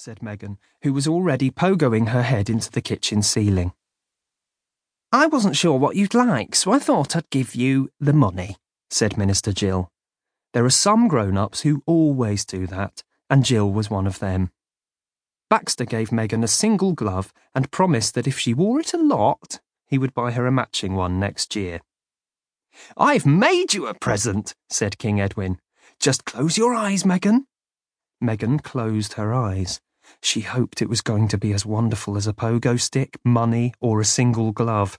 said Megan, who was already pogoing her head into the kitchen ceiling. I wasn't sure what you'd like, so I thought I'd give you the money, said Minister Jill. There are some grown ups who always do that, and Jill was one of them. Baxter gave Megan a single glove and promised that if she wore it a lot, he would buy her a matching one next year. I've made you a present, said King Edwin. Just close your eyes, Megan. Megan closed her eyes. She hoped it was going to be as wonderful as a pogo stick, money, or a single glove.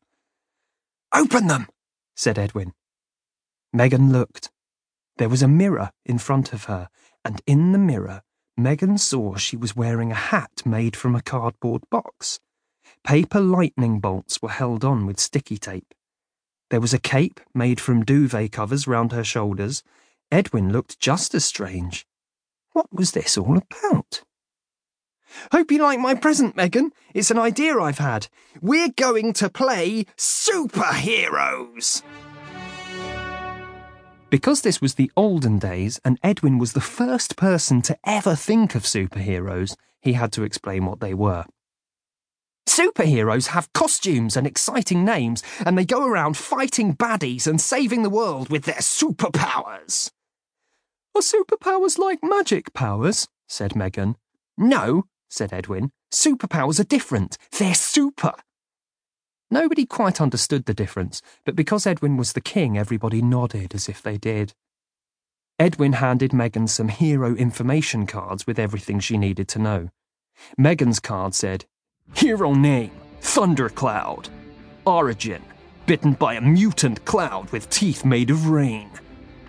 Open them, said Edwin. Megan looked. There was a mirror in front of her, and in the mirror, Megan saw she was wearing a hat made from a cardboard box. Paper lightning bolts were held on with sticky tape. There was a cape made from duvet covers round her shoulders. Edwin looked just as strange. What was this all about? Hope you like my present, Megan. It's an idea I've had. We're going to play superheroes. Because this was the olden days and Edwin was the first person to ever think of superheroes, he had to explain what they were. Superheroes have costumes and exciting names, and they go around fighting baddies and saving the world with their superpowers. Are superpowers like magic powers? said Megan. No, said Edwin. Superpowers are different. They're super. Nobody quite understood the difference, but because Edwin was the king, everybody nodded as if they did. Edwin handed Megan some hero information cards with everything she needed to know. Megan's card said, Hero name, Thundercloud. Origin, bitten by a mutant cloud with teeth made of rain.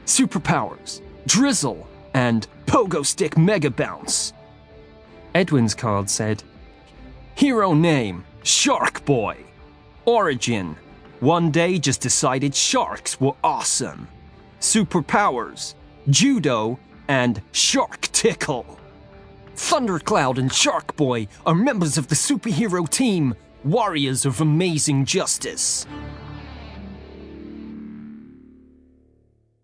Superpowers, Drizzle, and Pogo Stick Mega Bounce. Edwin's card said, Hero name Shark Boy. Origin One day just decided sharks were awesome. Superpowers Judo and Shark Tickle. Thundercloud and Shark Boy are members of the superhero team Warriors of Amazing Justice.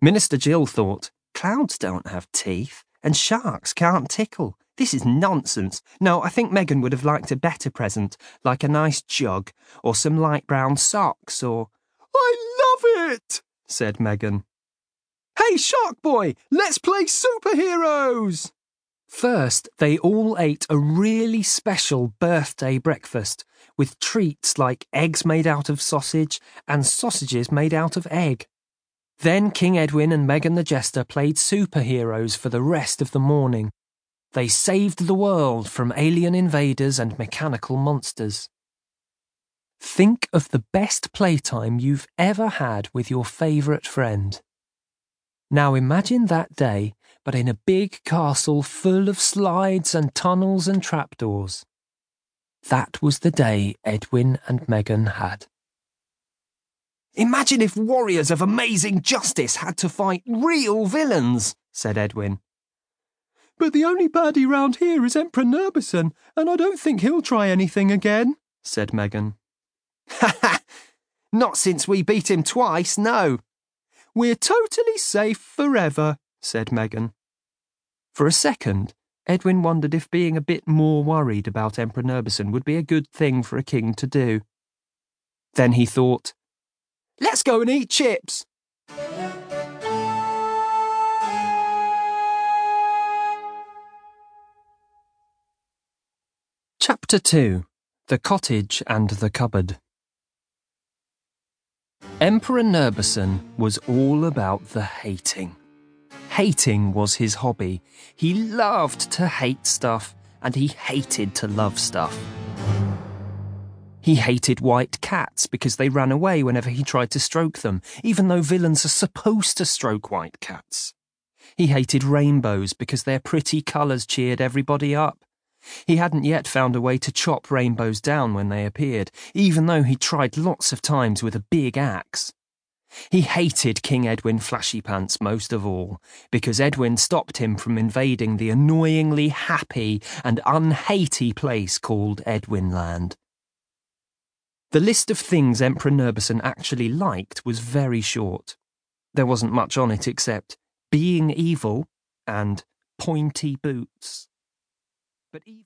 Minister Jill thought, Clouds don't have teeth, and sharks can't tickle. This is nonsense. No, I think Megan would have liked a better present, like a nice jug, or some light brown socks, or. I love it, said Megan. Hey, Shark Boy, let's play superheroes! First, they all ate a really special birthday breakfast with treats like eggs made out of sausage and sausages made out of egg. Then King Edwin and Megan the Jester played superheroes for the rest of the morning. They saved the world from alien invaders and mechanical monsters. Think of the best playtime you've ever had with your favourite friend. Now imagine that day, but in a big castle full of slides and tunnels and trapdoors. That was the day Edwin and Megan had. Imagine if warriors of amazing justice had to fight real villains, said Edwin. But the only baddie round here is Emperor Nurbison, and I don't think he'll try anything again, said Megan. Ha ha! Not since we beat him twice, no. We're totally safe forever, said Megan. For a second, Edwin wondered if being a bit more worried about Emperor Nurbison would be a good thing for a king to do. Then he thought, Let's go and eat chips. Chapter 2 The Cottage and the Cupboard. Emperor Nurbison was all about the hating. Hating was his hobby. He loved to hate stuff, and he hated to love stuff. He hated white cats because they ran away whenever he tried to stroke them, even though villains are supposed to stroke white cats. He hated rainbows because their pretty colours cheered everybody up. He hadn't yet found a way to chop rainbows down when they appeared, even though he tried lots of times with a big axe. He hated King Edwin Flashypants most of all, because Edwin stopped him from invading the annoyingly happy and unhatey place called Edwinland. The list of things Emperor Nurbison actually liked was very short. There wasn't much on it except being evil and pointy boots. But even